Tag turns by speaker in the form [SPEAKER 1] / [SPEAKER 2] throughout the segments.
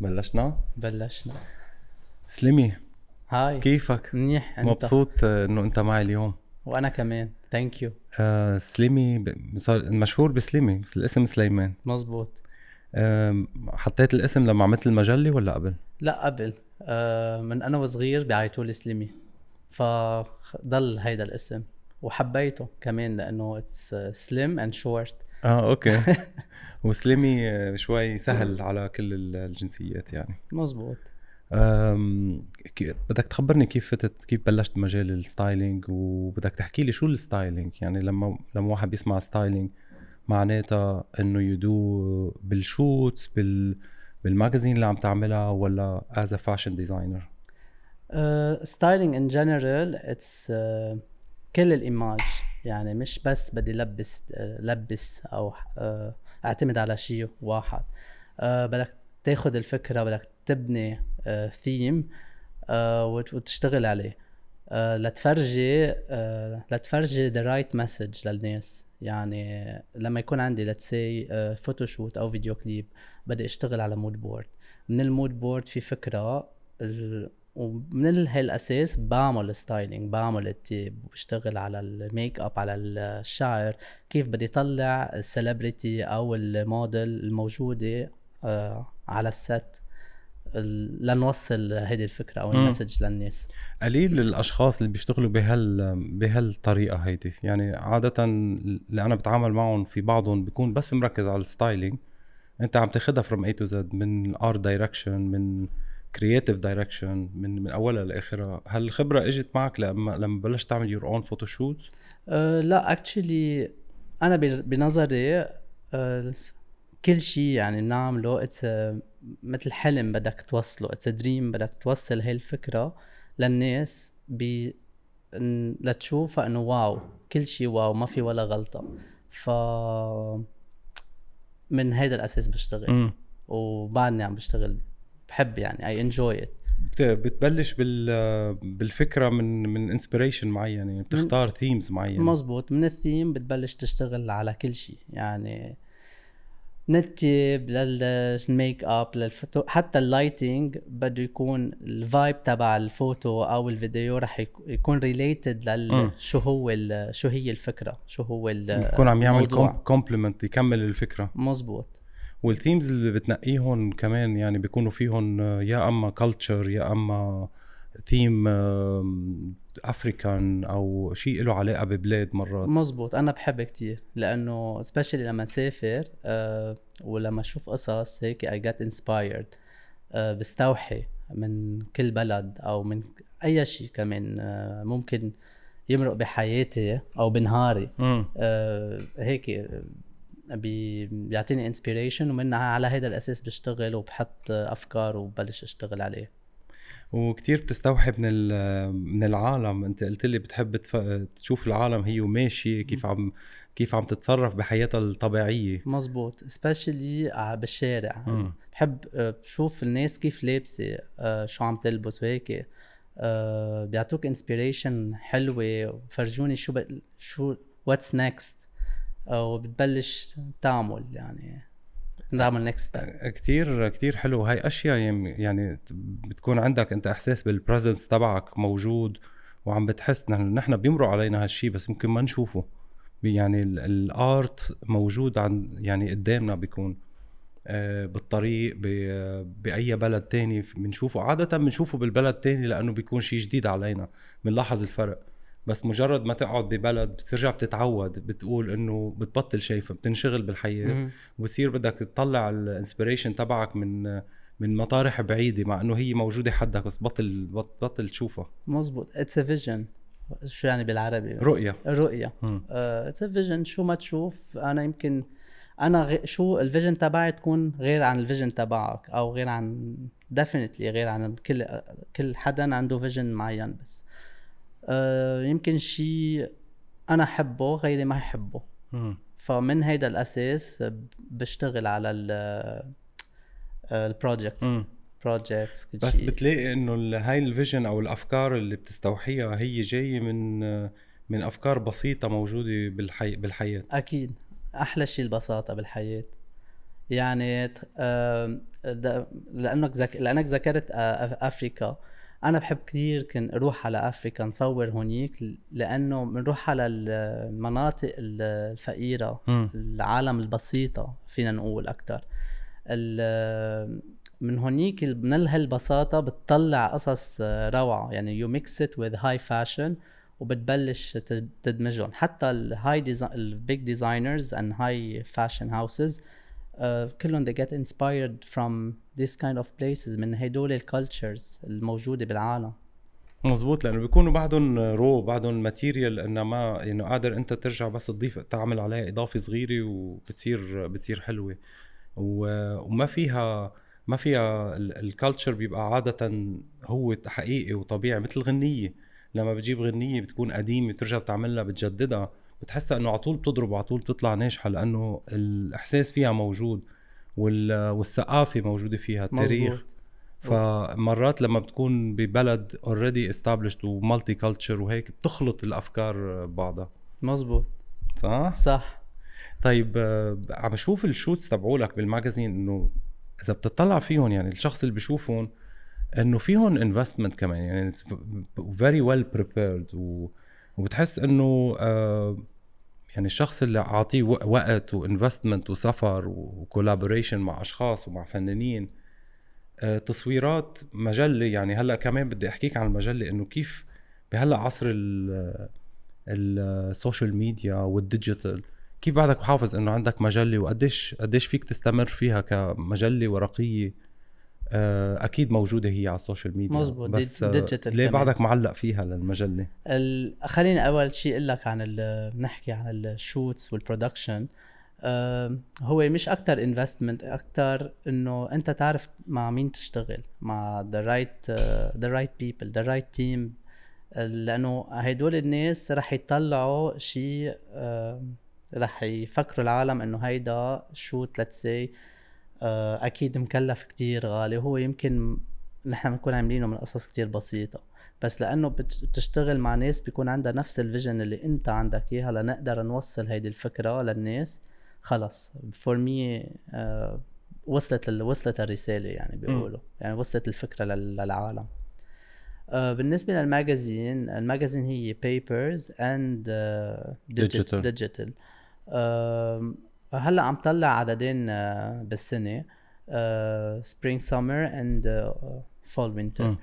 [SPEAKER 1] بلشنا؟
[SPEAKER 2] بلشنا.
[SPEAKER 1] سليمي
[SPEAKER 2] hi.
[SPEAKER 1] كيفك؟
[SPEAKER 2] منيح. أنت؟
[SPEAKER 1] مبسوط إنه أنت معي اليوم.
[SPEAKER 2] وأنا كمان. thank you
[SPEAKER 1] آه سليمي صار مشهور بسليمي. بس الاسم سليمان.
[SPEAKER 2] مزبوط
[SPEAKER 1] آه حطيت الاسم لما عملت المجلة ولا قبل؟
[SPEAKER 2] لا قبل. آه من أنا وصغير بيعيطوا لي سليمي. فضل هيدا الاسم. وحبيته كمان لأنه it's slim and short
[SPEAKER 1] آه okay. وسليمي آه، شوي سهل على كل ال- الجنسيات يعني.
[SPEAKER 2] مزبوط
[SPEAKER 1] بدك تخبرني كيف فتت كيف بلشت مجال ال styling؟ وبدك تحكي لي شو ال styling؟ يعني لما لما واحد بيسمع styling معناتها إنه بده بال shoot بال بال magazine اللي عم تعملها ولا as a fashion designer
[SPEAKER 2] styling in general it's كل ال image. يعني مش بس بدي لبس آه، لبس أو آه، أعتمد على شيء واحد. آه، بدك تاخد الفكرة بدك تبني ثيم وتشتغل عليه. آه، لتفرجي آه، لتفرجي the right message للناس. يعني لما يكون عندي let's say photoshoot أو video clip بدي أشتغل على mood board من ال mood board في فكرة ومن هالاساس بعمل styling بعمل ال tape بشتغل على الميك اب على الشعر كيف بدي طلع ال celebrity أو الموديل الموجودة آه، على ال set. ال- لنوصل هيدي الفكرة أو.
[SPEAKER 1] ال
[SPEAKER 2] message للناس.
[SPEAKER 1] قليل الأشخاص اللي بيشتغلوا بهال بهالطريقة هيدي. يعني عادة اللي أنا بتعامل معهم في بعضهم بيكون بس مركز على ال styling. أنت عم تاخدها from A to Z من art direction من creative direction من من أولها لآخرها. هل الخبرة إجت معك لما لما بلشت تعمل your own photoshoot
[SPEAKER 2] أه لا actually أنا بن- بنظري أه كل شيء يعني نعمله it's مثل حلم بدك توصله it's dream بدك توصل هاي الفكرة للناس ب لتشوفها إنه wow كل شيء wow ما في ولا غلطة. ف من هيدا الأساس بشتغل. وبعدني عم بشتغل. بحب يعني I enjoy it
[SPEAKER 1] بت- بتبلش بال بالفكرة من من inspiration معين يعني بتختار themes معين.
[SPEAKER 2] مزبوط من الثيم بتبلش تشتغل على كل شيء. يعني من ال tape لل makeup لل photo حتى ال lighting بده يكون ال vibe تبع الفوتو أو الفيديو رح يك- يكون related لل. شو هو شو هي الفكرة شو هو
[SPEAKER 1] يكون عم يعمل. complement يكمل الفكرة.
[SPEAKER 2] مزبوط
[SPEAKER 1] وال themes اللي بتنقيهم كمان يعني بيكونوا فيهم آه، يا أما culture يا أما theme African أو شيء له علاقة ببلاد مرات.
[SPEAKER 2] مزبوط. أنا بحب كتير لأنه specially لما اسافر أه ولما أشوف قصص هيك I get inspired بستوحي من كل بلد أو من أي شيء كمان أه ممكن يمرق بحياتي أو بنهاري. أه هيك آه، بي بيعطيني inspiration ومنها على هذا الأساس بشتغل وبحط أفكار وبلش أشتغل عليه.
[SPEAKER 1] وكتير بتستوحي من من العالم. أنت قلت لي بتحب تف... تشوف العالم هي وماشيه كيف عم كيف عم تتصرف بحياتها الطبيعية.
[SPEAKER 2] مزبوط. specially بالشارع.
[SPEAKER 1] مم.
[SPEAKER 2] بحب آه، بشوف الناس كيف لابسة آه، شو عم تلبس وهيك. آه، بيعطوك inspiration حلوة. وبفرجوني شو ب... شو what's next وبتبلش تعمل يعني. نعمل next
[SPEAKER 1] كتير كتير حلو. هاي أشياء يعني بتكون عندك أنت إحساس بال presence تبعك موجود وعم بتحس نحن نحن بيمرق علينا هالشيء بس ممكن ما نشوفه. يعني ال- ال art موجود عن يعني قدامنا بيكون. بالطريق بأي بلد تاني بنشوفه. عادة بنشوفه بالبلد تاني لأنه بيكون شيء جديد علينا بنلاحظ الفرق. بس مجرد ما تقعد ببلد بترجع بتتعود بتقول إنه بتبطل شايفة بتنشغل بالحياة. وبصير بدك تطلع ال inspiration تبعك من من مطارح بعيدة مع إنه هي موجودة حدك بس بطل بط- بطل تشوفها.
[SPEAKER 2] مزبوط it's a vision شو يعني بالعربي؟
[SPEAKER 1] رؤية.
[SPEAKER 2] الرؤيه
[SPEAKER 1] مم.
[SPEAKER 2] it's a vision شو ما تشوف أنا يمكن أنا غ... شو ال vision تبعي تكون غير عن ال vision تبعك أو غير عن definitely غير عن كل كل حدا عنده vision معين بس. آه يمكن شيء أنا احبه غيري ما يحبه. فمن هيدا الأساس بشتغل على ال ال
[SPEAKER 1] projects
[SPEAKER 2] مم. projects
[SPEAKER 1] بس
[SPEAKER 2] شيء
[SPEAKER 1] بتلاقي إنه هاي ال vision أو الأفكار اللي بتستوحيها هي جاية من من أفكار بسيطة موجودة بالحي بالحياة
[SPEAKER 2] أكيد أحلى شيء البساطة بالحياة يعني د- لأنك. لأنك ذكرت آه، أفريكا أنا بحب كثير كن أروح على أفريكا نصور هونيك لأنه بنروح على المناطق ال- الفقيرة
[SPEAKER 1] مم.
[SPEAKER 2] العالم البسيطة فينا نقول أكثر من هونيك من هالبساطة بتطلع قصص روعة يعني you mix it with high fashion وبتبلش تد- تدمجهم حتى ال high ال big designers and high fashion houses كلهم they get inspired from this kind of places من هدول ال cultures الموجودة بالعالم.
[SPEAKER 1] مزبوط لأنه بيكونوا بعدهم raw بعدهم material انه ما إنه قادر أنت ترجع بس تضيف تعمل عليها إضافة صغيرة وبتصير بتصير حلوة. وما فيها ما فيها ال culture بيبقى عادة هو حقيقي وطبيعي مثل الغنيه لما بتجيب غنية بتكون قديمة بترجع بتعملها بتجددها. بتحسها انه على طول بتضرب وعلى طول بتطلع ناجحة لأنه الإحساس فيها موجود وال- والثقافة موجودة فيها التاريخ
[SPEAKER 2] مزبوط.
[SPEAKER 1] فمرات لما بتكون ببلد already established و multiculture وهيك بتخلط الأفكار ببعضها
[SPEAKER 2] مزبوط
[SPEAKER 1] صح؟
[SPEAKER 2] صح
[SPEAKER 1] طيب عم بشوف ال shots تبعولك بال magazine إنه إذا بتطلع فيهم يعني الشخص اللي بشوفهم إنه فيهم investment كمان يعني very well prepared وبتحس إنه آه، يعني الشخص اللي عاطيه و- وقت و investment وسفر و collaboration مع أشخاص ومع فنانين آه، تصويرات مجلة. يعني هلأ كمان بدي أحكيك عن المجلة إنه كيف بهلأ عصر ال- ال social media وال digital كيف بعدك محافظ إنه عندك مجلة؟ وقديش قديش فيك تستمر فيها كمجلة ورقية؟ أكيد موجودة هي على ال social media
[SPEAKER 2] مزبوط،
[SPEAKER 1] بس آه،
[SPEAKER 2] digital
[SPEAKER 1] ليه. بعدك معلق فيها للمجلة؟
[SPEAKER 2] ال... خليني أول شيء أقول لك عن ال... نحكي عن ال shots وال production آم، هو مش أكتر investment أكتر إنه أنت تعرف مع مين تشتغل مع the right uh, the right people the right team. لأنه هدول الناس رح يطلعوا شيء رح يفكروا العالم إنه هيدا shoot say آه، أكيد مكلف كتير غالي وهو يمكن نحن بنكون عاملينه من قصص كتير بسيطة. بس لأنه بت- بتشتغل مع ناس بيكون عندها نفس ال vision اللي أنت عندك إياها لنقدر نوصل هيدي الفكرة للناس. خلص for me وصلت ال- وصلت الرسالة يعني بيقولوا. يعني وصلت الفكرة لل- للعالم. آه، بالنسبة لل magazine ال magazine هي papers and
[SPEAKER 1] Digital.
[SPEAKER 2] digital هلا عم طلع عددين آه، بالسنة spring summer and fall
[SPEAKER 1] winter.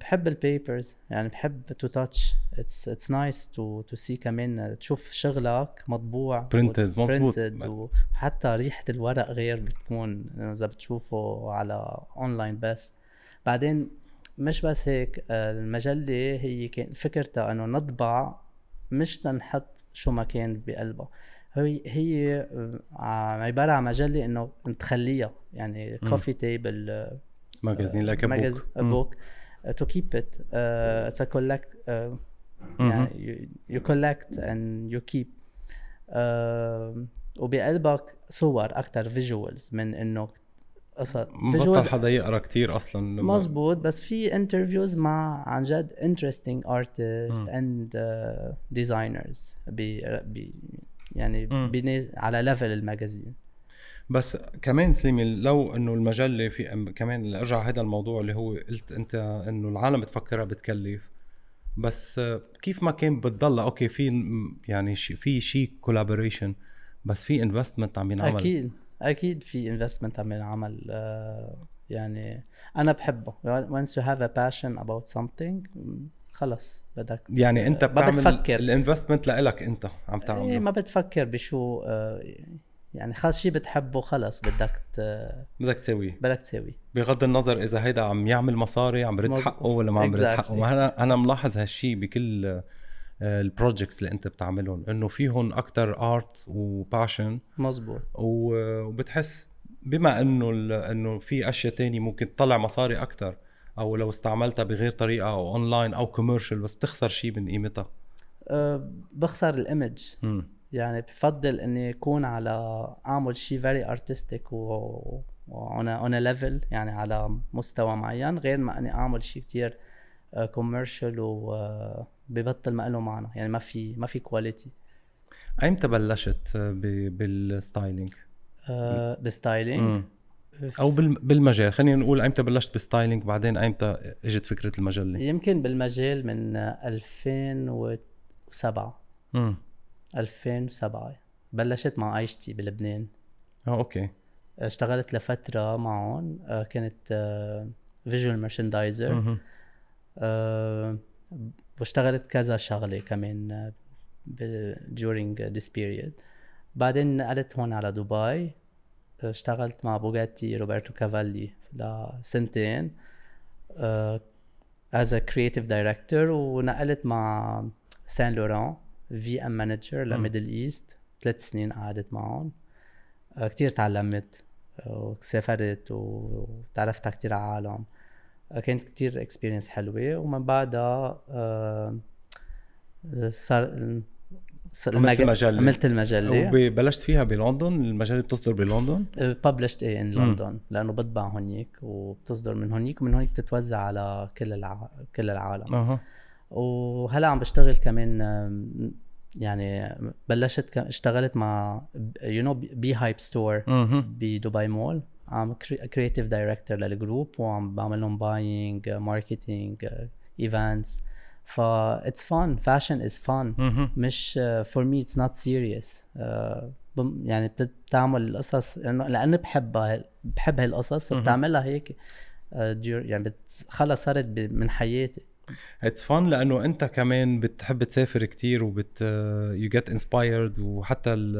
[SPEAKER 2] بحب ال papers يعني بحب to touch it's it's nice to to see كمان آه، تشوف شغلك مطبوع
[SPEAKER 1] مزبوط.
[SPEAKER 2] printed وحتى ريحة الورق غير بتكون إذا بتشوفه على اونلاين بس بعدين مش بس هيك آه، المجلة هي كان فكرتها إنه نطبع مش تنحط شو ما كان بقلبها هي هي آه، عبارة عن مجلة إنه تخليها يعني coffee table
[SPEAKER 1] magazine like book
[SPEAKER 2] book to keep it uh, it's a collect uh, يعني collect and you keep. uh, وبقلبك صور أكتر visuals من إنه قصص
[SPEAKER 1] بطل حدا يقرأ كتير أصلا
[SPEAKER 2] مزبوط بس في interviews مع عن جد interesting artists and uh, designers be be يعني. بني على level ال magazine.
[SPEAKER 1] بس كمان سليمي لو إنه المجله في كمان أرجع هذا الموضوع اللي هو قلت أنت إنه العالم بتفكرها بتكلف. بس كيف ما كان بتضل okay في يعني في شيء collaboration بس في investment عم ينعمل.
[SPEAKER 2] أكيد أكيد في investment عم ينعمل. آه، يعني أنا بحبه. Once you have a passion about something خلص بدك
[SPEAKER 1] يعني أنت
[SPEAKER 2] ما
[SPEAKER 1] بتعمل
[SPEAKER 2] بتفكر.
[SPEAKER 1] ال investment لإلك أنت عم
[SPEAKER 2] إيه
[SPEAKER 1] تعمله
[SPEAKER 2] ما بتفكر بشو آه، يعني خلص شيء بتحبه خلص بدك ت-
[SPEAKER 1] بدك تسويه
[SPEAKER 2] بدك تسويه
[SPEAKER 1] بغض النظر إذا هيدا عم يعمل مصاري عم برد. حقه ولا ما عم برد
[SPEAKER 2] Exactly.
[SPEAKER 1] حقه وأنا أنا ملاحظ هالشيء بكل ال projects اللي أنت بتعملهم إنه فيهم أكتر art و
[SPEAKER 2] passion
[SPEAKER 1] مزبوط وبتحس بما إنه إنه في أشياء تانية ممكن تطلع مصاري أكتر أو لو استعملتها بغير طريقة أو اونلاين أو commercial بس بتخسر شيء من قيمتها
[SPEAKER 2] آه، بخسر ال
[SPEAKER 1] image.
[SPEAKER 2] يعني بفضل إني اكون على أعمل شيء very artistic و on a level يعني على مستوى معين غير ما إني أعمل شيء كتير commercial وببطل ما له معنى يعني ما في ما في quality
[SPEAKER 1] أيمتى بلشت بال styling؟
[SPEAKER 2] ب styling
[SPEAKER 1] مم. أو بال- بالمجال. خلينا نقول ايمتى بلشت ب styling بعدين ايمتى إجت فكرة المجلة؟
[SPEAKER 2] يمكن بالمجال من 2007
[SPEAKER 1] امم
[SPEAKER 2] 2007 بلشت مع ايشتي بلبنان.
[SPEAKER 1] آه okay.
[SPEAKER 2] اشتغلت لفترة معهم. كانت visual merchandiser
[SPEAKER 1] مهم.
[SPEAKER 2] واشتغلت كذا شغلة كمان آه، during this period. بعدين نقلت هون على دبي. اشتغلت مع بوغاتي روبرتو كافالي لسنتين as a creative director ونقلت مع سان لوران VM manager ل Middle East. ثلاث سنين قعدت معهم آه، كتير تعلمت وسافرت وتعرفت على كتير عالم. آه، كانت كتير experience حلوة. ومن بعدها آه، صار
[SPEAKER 1] عملت
[SPEAKER 2] المجال-
[SPEAKER 1] المجلة.
[SPEAKER 2] عملت المجلة.
[SPEAKER 1] وبلشت فيها بلندن المجلة بتصدر بلندن؟
[SPEAKER 2] ببلشت إيه ان لندن لأنه بطبع هونيك وبتصدر من هونيك ومن هونيك بتتوزع على كل الع... كل العالم.
[SPEAKER 1] أها.
[SPEAKER 2] وهلا عم بشتغل كمان يعني بلشت ك... اشتغلت مع you know بي هايب ستور بدبي مول. عم creative director لل group وعم بعمل لهم buying marketing events ف it's fun fashion is
[SPEAKER 1] أها
[SPEAKER 2] مش for me it's not serious يعني بتعمل القصص لأنه لأني بحبها بحب هالقصص بتعملها هيك during- يعني بت... خلص صارت ب- من حياتي.
[SPEAKER 1] it's fun لأنه أنت كمان بتحب تسافر كتير but you get inspired وحتى ال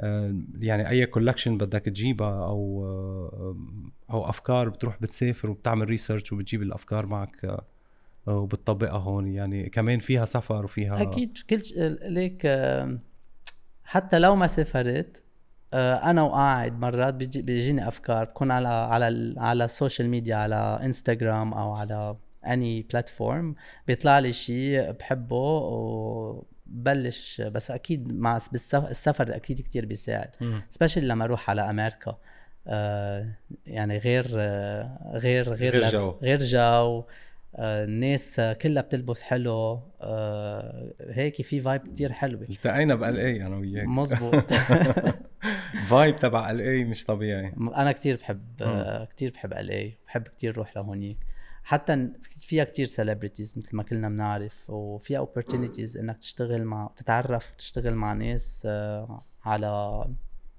[SPEAKER 1] آه، يعني أي collection بدك تجيبها أو آه، أو أفكار بتروح بتسافر وبتعمل research وبتجيب الأفكار معك وبتطبقها هون يعني كمان فيها سفر وفيها
[SPEAKER 2] أكيد كل. ليك حتى لو ما سافرت آه، أنا وقاعد مرات بيجي بيجيني أفكار بكون على على على ال social media على انستغرام أو على any platform بيطلع لي شيء بحبه وبلش بس أكيد مع السفر أكيد كتير بيساعد. specially لما أروح على أمريكا آه يعني غير آه غير غير
[SPEAKER 1] غير جو.
[SPEAKER 2] غير جو الناس كلها بتلبس حلو آه هيك في vibe كتير حلوة.
[SPEAKER 1] التقينا بال LA أنا وياك.
[SPEAKER 2] مزبوط.
[SPEAKER 1] vibe تبع LA مش طبيعي.
[SPEAKER 2] أنا كتير بحب آه كتير بحب LA بحب كتير روح لهونيك. حتى فيها كتير celebrities مثل ما كلنا بنعرف وفيها opportunities إنك تشتغل مع تتعرف وتشتغل مع ناس آه على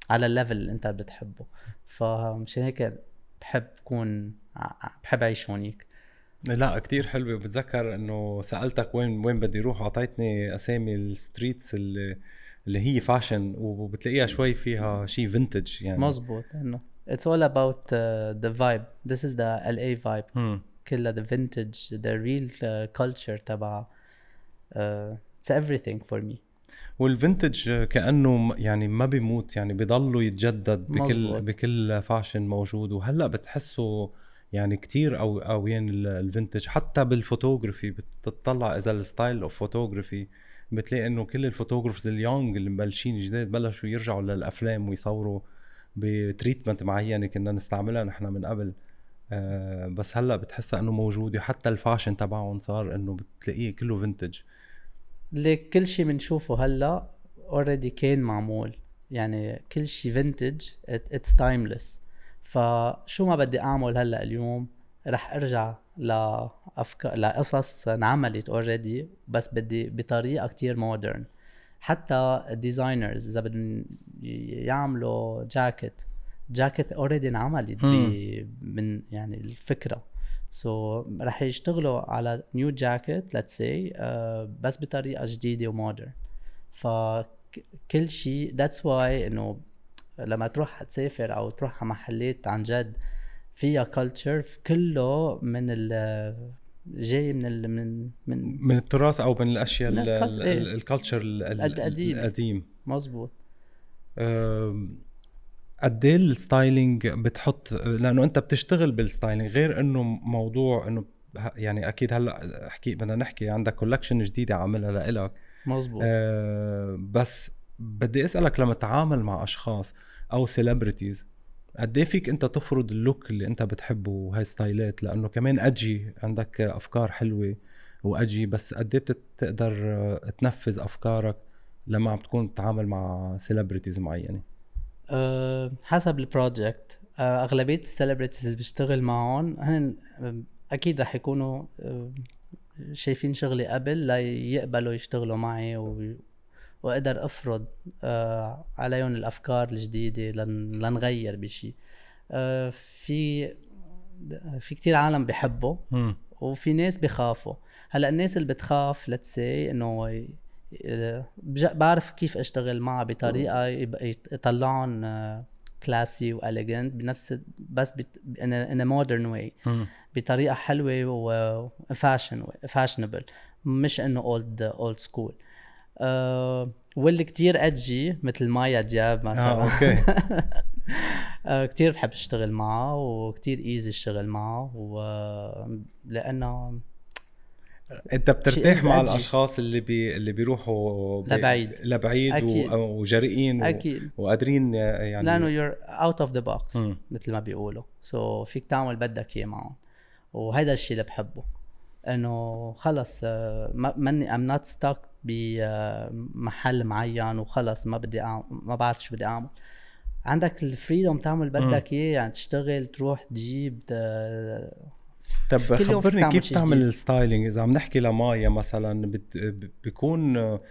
[SPEAKER 2] على ال level اللي انت بتحبه. فمشان هيك بحب كون بحب أعيش هونيك.
[SPEAKER 1] لا كتير حلوة بتذكر إنه سألتك وين وين بدي أروح؟ أعطيتني أسامي ال streets اللي اللي هي fashion وبتلاقيها شوي فيها شيء vintage يعني.
[SPEAKER 2] مزبوط إنه it's all about uh, the vibe. This is the LA vibe.
[SPEAKER 1] مم.
[SPEAKER 2] كلها the vintage the real uh, culture تبع uh, it's everything for me.
[SPEAKER 1] وال vintage كأنه يعني ما بيموت يعني بيضلوا يتجدد بكل
[SPEAKER 2] مزبوط.
[SPEAKER 1] بكل fashion موجود. وهلأ بتحسه يعني كتير أو قويين ال- ال vintage. حتى بالفوتوغرافي بتطلع إذا ال style of photography بتلاقي إنه كل ال photographers ال young اللي مبلشين جداد بلشوا يرجعوا للأفلام ويصوروا ب treatment معينة كنا نستعملها نحن من قبل. آه بس هلأ بتحسها إنه موجود وحتى ال fashion تبعهم صار إنه بتلاقيه كله vintage.
[SPEAKER 2] ليك كل شيء بنشوفه هلأ already كان معمول. يعني كل شيء it, it's timeless. فشو ما بدي أعمل هلأ اليوم رح أرجع لافكار لقصص انعملت already بس بدي بطريقة كتير مودرن حتى ال designers إذا بدهم يعملوا جاكيت جاكيت already انعملت من يعني الفكرة. so so, رح يشتغلوا على new jacket let's say بس بطريقة جديدة ومودرن فكل شيء that's why إنه لما تروح تسافر أو تروح على محلات عن جد فيها culture كله من ال جاي من ال من من
[SPEAKER 1] من التراث أو من الأشياء
[SPEAKER 2] من الكل- إيه. القديم.
[SPEAKER 1] القديم
[SPEAKER 2] مزبوط
[SPEAKER 1] قد إيه ال styling بتحط؟ لأنه أنت بتشتغل بال styling غير إنه موضوع إنه يعني أكيد هلأ أحكي بدنا نحكي عندك collection جديدة عاملها لإلك.
[SPEAKER 2] مزبوط
[SPEAKER 1] أه بس بدي أسألك لما تتعامل مع أشخاص أو celebrities قد إيه فيك أنت تفرض ال look اللي أنت بتحبه وهاي styleات لأنه كمان أجي عندك أفكار حلوة وأجي بس قد إيه بتقدر تنفذ أفكارك لما عم تكون تتعامل مع celebrities معينة
[SPEAKER 2] أه حسب ال project أه أغلبية ال celebrities اللي بشتغل معهم هن أكيد رح يكونوا أه شايفين شغلي قبل ليقبلوا يشتغلوا معي. وأقدر أفرض آه عليهم الأفكار الجديدة لن... لنغير بشيء آه في في كتير عالم بحبوا وفي ناس بخافوا هلأ الناس اللي بتخاف let's say إنه بعرف كيف أشتغل معها بطريقة يطلعهم classy و elegant بنفس بس in modern way بطريقة حلوة و fashion fashionable مش إنه old old school واللي كتير edgy مثل مايا دياب مثلا.
[SPEAKER 1] آه okay.
[SPEAKER 2] آه، كتير بحب أشتغل معه وكتير easy أشتغل معه ولأنه
[SPEAKER 1] أنت بترتاح مع الأشخاص اللي بي اللي بيروحوا
[SPEAKER 2] بي لبعيد.
[SPEAKER 1] لبعيد أكيد. وجريئين
[SPEAKER 2] أكيد.
[SPEAKER 1] وقادرين يعني
[SPEAKER 2] لأنه you're out of the box مثل ما بيقولوا. so so فيك تعمل بدك إياه معهم. وهذا الشيء اللي بحبه. إنه خلص آه، ماني I'm not stuck بمحل معين وخلص ما بدي أعمل ما بعرف شو بدي أعمل. عندك ال freedom تعمل بدك إياه يعني تشتغل تروح تجيب
[SPEAKER 1] طب خبرني كيف تعمل ال styling إذا عم نحكي لمايا مثلا بيكون آه،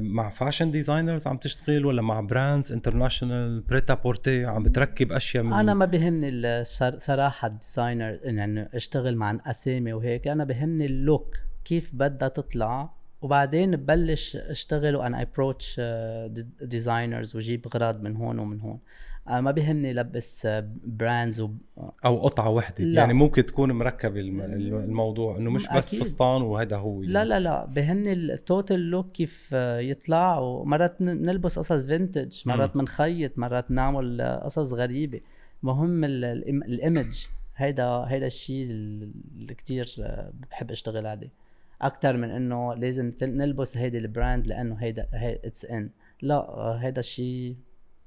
[SPEAKER 1] مع fashion designers عم تشتغل ولا مع brands international prêt-à-porter عم بتركب أشياء
[SPEAKER 2] من أنا ما بهمني صراحة ال designer يعني أشتغل مع اسامي وهيك أنا بهمني ال look كيف بدها تطلع وبعدين ببلش أشتغل وأنا approach designers وجيب اغراض من هون ومن هون. أنا ما بيهمني لبس brands و...
[SPEAKER 1] أو قطعة وحدة. لا. يعني ممكن تكون مركب الموضوع إنه مش بس أكيد. فستان وهذا هو
[SPEAKER 2] يعني. لا لا لا. بهمني ال total look كيف يطلع. ومرات نلبس قصص vintage مرات بنخيط مرات نعمل قصص غريبة. مهم ال image. هيدا هيدا الشيء اللي كثير بحب أشتغل عليه. أكثر من إنه لازم نلبس هيدي ال brand لأنه هيدا it's in لا هيدا الشيء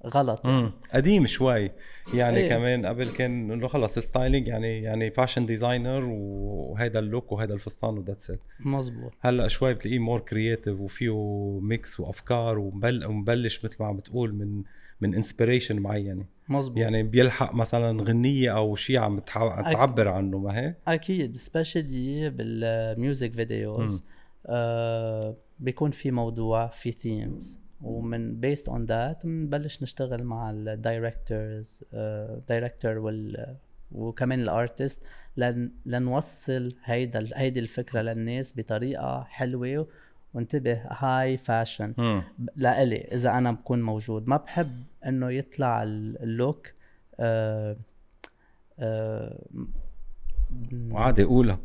[SPEAKER 2] غلط.
[SPEAKER 1] يعني. قديم شوي. يعني أيه. كمان قبل كان إنه خلص styling يعني يعني fashion designer وهيدا ال look وهيدا الفستان و that's it
[SPEAKER 2] مزبوط
[SPEAKER 1] هلأ شوي بتلاقيه more creative وفيه mix وأفكار ومبلش مثل ما عم بتقول من من inspiration معينة.
[SPEAKER 2] مزبوط
[SPEAKER 1] يعني بيلحق مثلا غنية أو شيء عم تعبر عنه ما هيك؟
[SPEAKER 2] أكيد specially بال music videos آه بيكون في موضوع في themes ومن based on that بنبلش نشتغل مع ال directors director وال وكمان ال artist لن لنوصل هيدا هيدي الفكرة للناس بطريقة حلوة وانتبه high fashion لإلي إذا أنا بكون موجود. ما بحب إنه يطلع ال look آه
[SPEAKER 1] آه وعادي قولها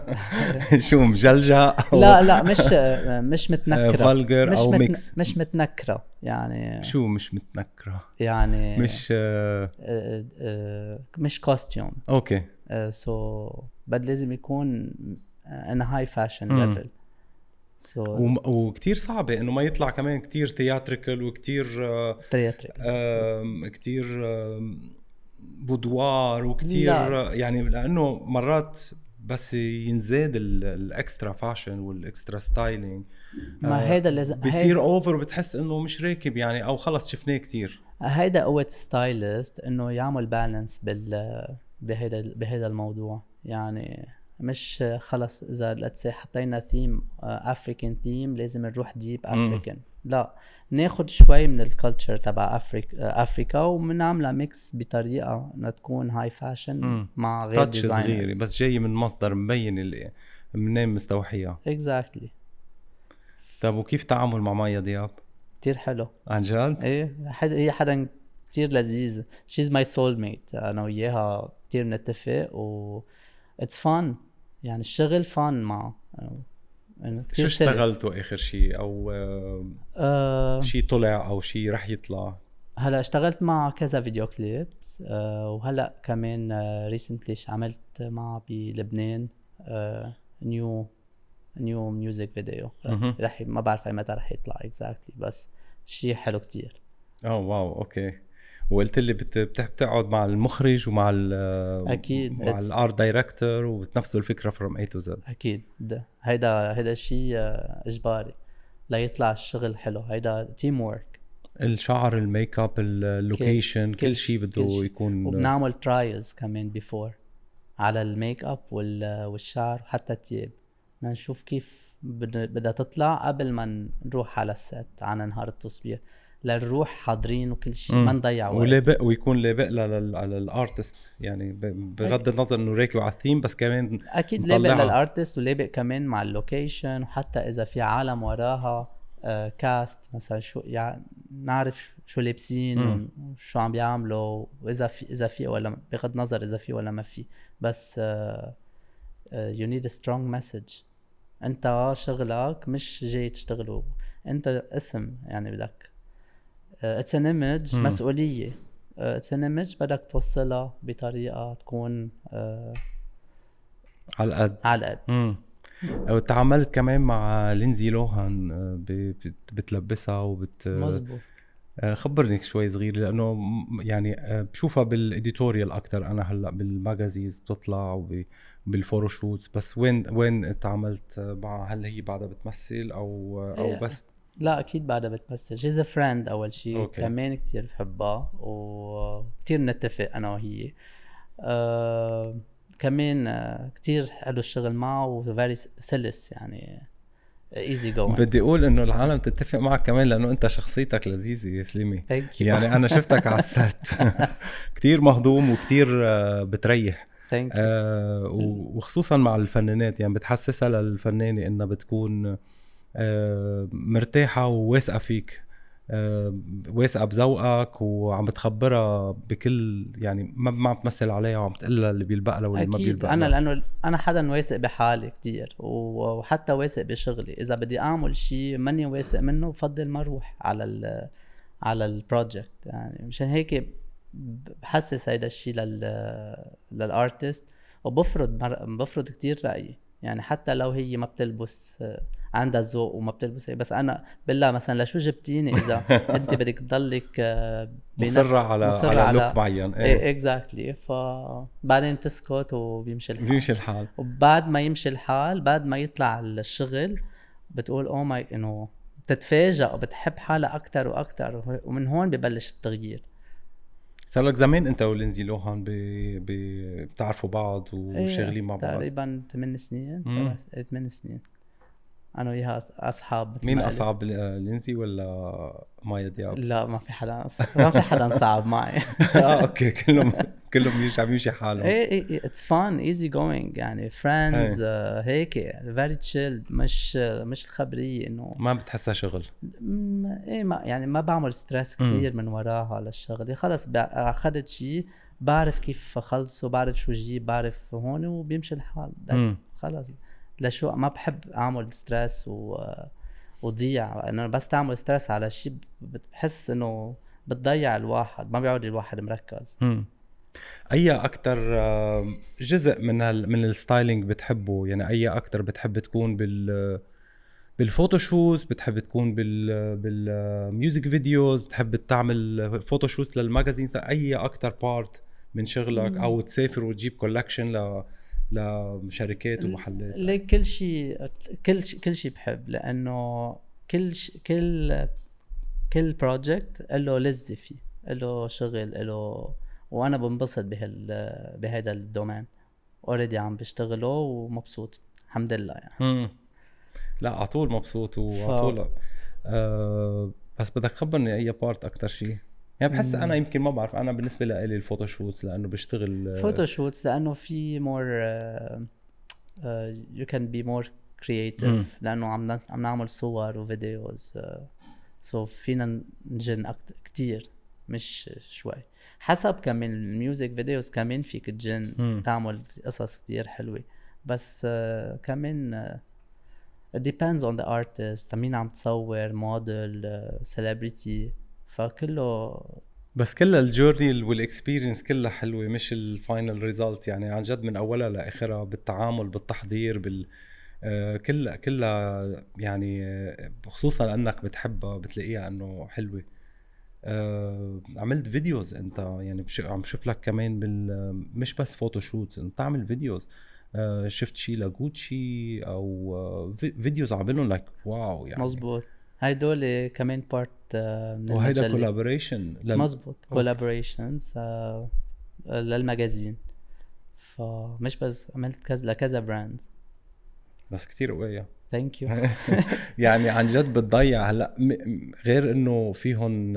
[SPEAKER 1] شو مجلجة
[SPEAKER 2] لا لا مش مش متنكرة.
[SPEAKER 1] vulgar أو
[SPEAKER 2] مش
[SPEAKER 1] mix.
[SPEAKER 2] مش متنكرة يعني.
[SPEAKER 1] شو مش متنكرة؟
[SPEAKER 2] يعني
[SPEAKER 1] مش
[SPEAKER 2] آه آه آه مش costume
[SPEAKER 1] okay.
[SPEAKER 2] so بد لازم يكون ان high fashion
[SPEAKER 1] level so وكثير صعبة إنه ما يطلع كمان كثير theatrical وكثير
[SPEAKER 2] تياتريكال
[SPEAKER 1] كثير بودوار وكثير يعني لأنه مرات بس ينزاد الإكسترا فاشن والإكسترا ستايلينج.
[SPEAKER 2] ما هيدا لازم
[SPEAKER 1] بصير اوفر وبتحس إنه مش راكب يعني أو خلص شفناه كثير
[SPEAKER 2] هيدا قوة ستايلست إنه يعمل بالانس بال بهيدا بهيدا الموضوع. يعني مش خلص إذا لتس حطينا ثيم افريكان ثيم لازم نروح ديب افريكان لا ناخد شوي من ال culture تبع Africa Africa وبنعملها mix بطريقة إنها تكون high fashion مع غير designers
[SPEAKER 1] صغيرة بس جاي من مصدر مبين اللي منين مستوحيها
[SPEAKER 2] exactly exactly.
[SPEAKER 1] طيب وكيف تعامل مع مايا دياب؟
[SPEAKER 2] كثير حلو.
[SPEAKER 1] عن جد؟
[SPEAKER 2] إيه حد هي حدا كثير لذيذ. she's my soulmate أنا وياها كثير بنتفق و it's fun يعني الشغل fun معه
[SPEAKER 1] يعني شو اشتغلتوا آخر شيء؟ أو آه آه شيء طلع أو شيء رح يطلع؟
[SPEAKER 2] هلا اشتغلت مع كذا video clips آه وهلا كمان آه recently عملت معه بلبنان آه new new music video رح ما بعرف أي متى رح يطلع exactly بس شيء حلو كتير.
[SPEAKER 1] آه wow okay. وقلت لي بتقعد مع المخرج ومع ال
[SPEAKER 2] أكيد.
[SPEAKER 1] مع ال art director وبتنفذوا الفكرة from A to Z
[SPEAKER 2] أكيد. ده. هيدا هيدا الشيء إجباري. ليطلع الشغل حلو. هيدا teamwork
[SPEAKER 1] الشعر ال makeup ال location كل,
[SPEAKER 2] كل
[SPEAKER 1] شيء
[SPEAKER 2] شي-
[SPEAKER 1] بده
[SPEAKER 2] شي.
[SPEAKER 1] يكون
[SPEAKER 2] وبنعمل trials كمان before على الميك اب وال- والشعر وحتى التياب. بدنا نشوف كيف بد- بدها تطلع قبل ما نروح على ال set على نهار التصوير. لنروح حاضرين وكل شيء. ما نضيع وقت.
[SPEAKER 1] ولابق ويكون لابق لل- لل artist يعني بغض النظر إنه راكب على الثيم بس كمان أكيد.
[SPEAKER 2] لابق لل artist ولابق كمان مع ال location وحتى إذا في عالم وراها آه cast مثلا شو يعني نعرف شو لابسين. وشو عم بيعملوا وإذا في إذا في ولا بغض النظر إذا في ولا ما في. بس you need strong message أنت شغلك مش جاي تشتغله. أنت اسم يعني بدك. it's an
[SPEAKER 1] image.
[SPEAKER 2] مسؤولية. it's an image بدك توصلها بطريقة تكون آه
[SPEAKER 1] على القد
[SPEAKER 2] على القد
[SPEAKER 1] وتعاملت كمان مع لينزي لوهان آه، بتلبسها وبت
[SPEAKER 2] مزبوط
[SPEAKER 1] آه، خبرني شوي صغير لأنه يعني آه، بشوفها بال editorial أكثر أنا هلأ بال magazines بتطلع وب- بال photoshoots بس وين وين تعاملت آه، معها هل هي بعدها بتمثل أو أو
[SPEAKER 2] إيه.
[SPEAKER 1] بس
[SPEAKER 2] لا أكيد بعدها بتمثل. she's a friend أول شيء
[SPEAKER 1] okay.
[SPEAKER 2] كمان كتير بحبها وكتير نتفق أنا وهي. آه كمان كتير حلو الشغل معه و very سلس يعني easy going
[SPEAKER 1] بدي أقول إنه العالم تتفق معك كمان لأنه أنت شخصيتك لذيذة يا سليمي يعني أنا شفتك على ال set كتير مهضوم وكتير آه، بتريح. آه وخصوصا مع الفنانات. يعني بتحسسها للفنانة إنها بتكون مرتاحة وواثقة فيك. آه واثقة بذوقك وعم بتخبرها بكل يعني ما ما عم تمثل عليها وعم تقول لها اللي بيلبق لها واللي ما بيلبق
[SPEAKER 2] أنا
[SPEAKER 1] لها.
[SPEAKER 2] لأنه أنا حدا واثق بحالي كتير و- وحتى واثق بشغلي. إذا بدي أعمل شيء ماني واثق منه بفضل ما أروح على ال على ال project يعني مشان هيك بحسس هيدا الشيء لل لل artist وبفرض. بفرض كتير رأيي. يعني حتى لو هي ما بتلبس آه، عندها ذوق وما بتلبس بس أنا بالله مثلا لشو جبتيني إذا أنت بدك تضلك آه،
[SPEAKER 1] مصرة على
[SPEAKER 2] مصرة
[SPEAKER 1] على look معين.
[SPEAKER 2] إيه.
[SPEAKER 1] إيه
[SPEAKER 2] exactly فبعدين تسكت وبيمشي الحال.
[SPEAKER 1] بيمشي الحال.
[SPEAKER 2] وبعد ما يمشي الحال بعد ما يطلع الشغل بتقول oh my إنه بتتفاجئ وبتحب حالها أكثر وأكثر ومن هون ببلش التغيير.
[SPEAKER 1] صار لك زمان انت ولينزي لوهان ب... ب... بتعرفوا بعض وشاغلين مع بعض
[SPEAKER 2] تقريبا 8 سنين
[SPEAKER 1] مم.
[SPEAKER 2] 8 سنين أنا وياها أصحاب
[SPEAKER 1] مين. اصعب لينزي ولا مايا دياب؟
[SPEAKER 2] لا ما في حدا ما في حدا صعب معي
[SPEAKER 1] آه أوكي كلهم كلهم بيمشي عم يمشي حالهم
[SPEAKER 2] إيه إيه it's fun easygoing يعني friends هيك very chill مش مش الخبرية إنه
[SPEAKER 1] ما بتحسها شغل
[SPEAKER 2] إيه ما يعني ما بعمل stress
[SPEAKER 1] مم.
[SPEAKER 2] كتير من وراها للشغلة خلص أخذت شيء بعرف كيف أخلصه بعرف شو جيب بعرف هون وبيمشي الحال. خلص لشو ما بحب أعمل stress وضيع. انه بس تعمل stress على شيء بتحس إنه بتضيع الواحد ما بيعود الواحد مركز.
[SPEAKER 1] مم. أي أكثر جزء من هال من ال styling بتحبه؟ يعني أي أكثر بتحب تكون بال بال photoshoots بتحب تكون بال بال music videos بتحب تعمل photoshoots لل magazine اي أكثر part من شغلك؟ أو تسافر وتجيب collection ل لشركات ومحلات.
[SPEAKER 2] ليه كل شيء كل شيء كل شيء بحب لأنه كل ش... كل كل project له لذة فيه له شغل له وأنا بنبسط بهال بهذا ال domain already عم بشتغله ومبسوط الحمد لله يعني.
[SPEAKER 1] مم. لا على طول مبسوط وعلى طول. آه بس بدك تخبرني أي part أكثر شيء؟ يعني بحس أنا يمكن ما بعرف أنا بالنسبة لي ال photoshoots لأنه بشتغل
[SPEAKER 2] photoshoots لأنه في more you can be
[SPEAKER 1] more.
[SPEAKER 2] creative لأنه عم عم نعمل صور و videos so فينا نجن كتير مش شوي حسب كمان ال music videos كمان فيك تجن
[SPEAKER 1] مم.
[SPEAKER 2] تعمل قصص كتير حلوة بس آه، كمان آه، it depends on the artist مين عم تصور model celebrity فكله
[SPEAKER 1] بس كلها ال journey وال experience كلها حلوة مش ال final result يعني عن جد من أولها لآخرها بالتعامل بالتحضير بال آه، كلها كلها يعني آه، خصوصا لانك بتحبها بتلاقيها إنه حلوة. آه، عملت videos أنت؟ يعني بش... عم شوف لك كمان بال مش بس photoshoot أنت تعمل videos شفت شيء لجوتشي أو في- videos عاملهم لك wow يعني.
[SPEAKER 2] مزبوط هيدول كمان part من
[SPEAKER 1] وهيدا. collaboration
[SPEAKER 2] مزبوط collaborations لل magazine. فمش بس عملت كذا لكذا brands
[SPEAKER 1] بس كتير قوية.
[SPEAKER 2] thank you
[SPEAKER 1] يعني عن جد بتضيع. هلأ غير إنه فيهم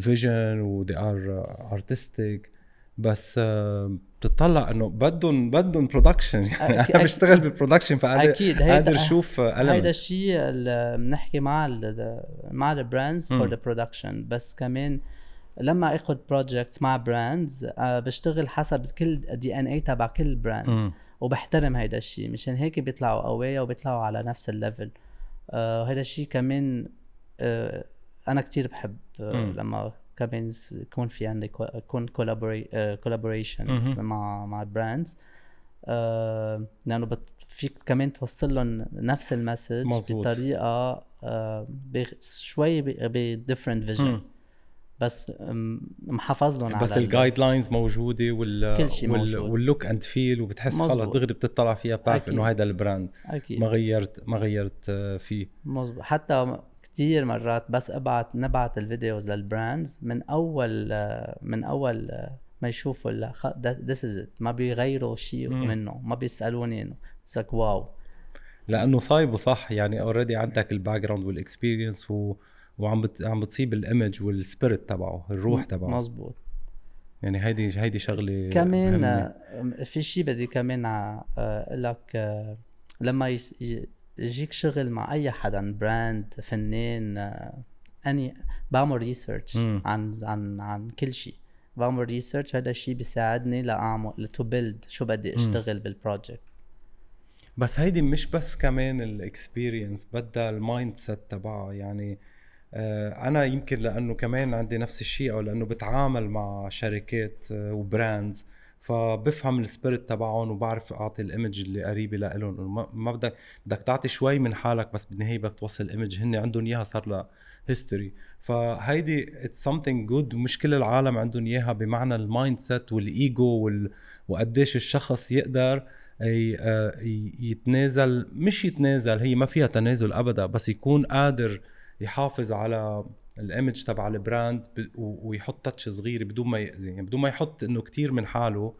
[SPEAKER 1] vision و they are artistic بس آه، بتطلع إنه بدهم بدهم production يعني أنا بشتغل بال production فقادر
[SPEAKER 2] أكيد
[SPEAKER 1] قادر
[SPEAKER 2] هيدا
[SPEAKER 1] أشوف
[SPEAKER 2] هيدا
[SPEAKER 1] element.
[SPEAKER 2] الشيء اللي بنحكي مع ال مع البراندز
[SPEAKER 1] for.
[SPEAKER 2] the production بس كمان لما اخذ projects مع brands بشتغل حسب كل DNA تبع كل
[SPEAKER 1] brand.
[SPEAKER 2] وبحترم هيدا الشيء مشان هيك بيطلعوا قوية وبيطلعوا على نفس ال level آه هيدا الشيء كمان آه أنا كتير بحب آه. لما كمان يكون في عندي كو- يكون collaborations
[SPEAKER 1] مهم.
[SPEAKER 2] مع مع brands آه لأنه بت فيك كمان توصل لهم نفس ال
[SPEAKER 1] message.
[SPEAKER 2] بطريقة آه شوي ب different
[SPEAKER 1] vision.
[SPEAKER 2] بس محافظ لهم
[SPEAKER 1] بس
[SPEAKER 2] ال
[SPEAKER 1] guide lines موجودة وال
[SPEAKER 2] كل شي
[SPEAKER 1] وال
[SPEAKER 2] موجود.
[SPEAKER 1] وال look and feel وبتحس خلص. دغري بتطلع فيها بتعرف
[SPEAKER 2] أكيد.
[SPEAKER 1] انه هيدا ال
[SPEAKER 2] brand أكيد.
[SPEAKER 1] ما غيرت ما غيرت آه، فيه.
[SPEAKER 2] مظبوط. حتى كتير مرات بس ابعت نبعت ال videos لل brands من أول آه، من أول آه، ما يشوفوا this is it. ما بيغيروا شيء. منه. ما بيسألوني إنه. wow
[SPEAKER 1] لأنه صايبة صح. يعني already عندك ال background وال experience و... وعم بت... عم بتصيب ال image وال spirit تبعه الروح تبعه.
[SPEAKER 2] مظبوط.
[SPEAKER 1] يعني هيدي هيدي شغلة
[SPEAKER 2] كمان
[SPEAKER 1] مهمة.
[SPEAKER 2] آه، في شيء بدي كمان آه، أقول لك آه، لما يجيك شغل مع أي حدا brand فنان أني بعمل
[SPEAKER 1] research.
[SPEAKER 2] عن عن عن كل شيء بعمل research هذا الشيء بيساعدني لأعمل to build شو بدي أشتغل بال project
[SPEAKER 1] بس هيدي مش بس كمان ال experience بدها ال mindset تبعها. يعني أنا يمكن لأنه كمان عندي نفس الشيء أو لأنه بتعامل مع شركات آه، و brands فبفهم ال spirit تبعهم وبعرف أعطي ال image اللي قريبة لهم ما- بدك بدك تعطي شوي من حالك بس بالنهاية بدك توصل image هن عندهم إياها صار لها history فهيدي it's something good ومش كل العالم عندهم إياها بمعنى ال mindset وال ego وال... وقديش الشخص يقدر آه، يتنازل. مش يتنازل هي ما فيها تنازل ابدا بس يكون قادر يحافظ على ال image تبع ال brand ويحط touch صغيره بدون ما ياذي يعني بدون ما يحط إنه كتير من حاله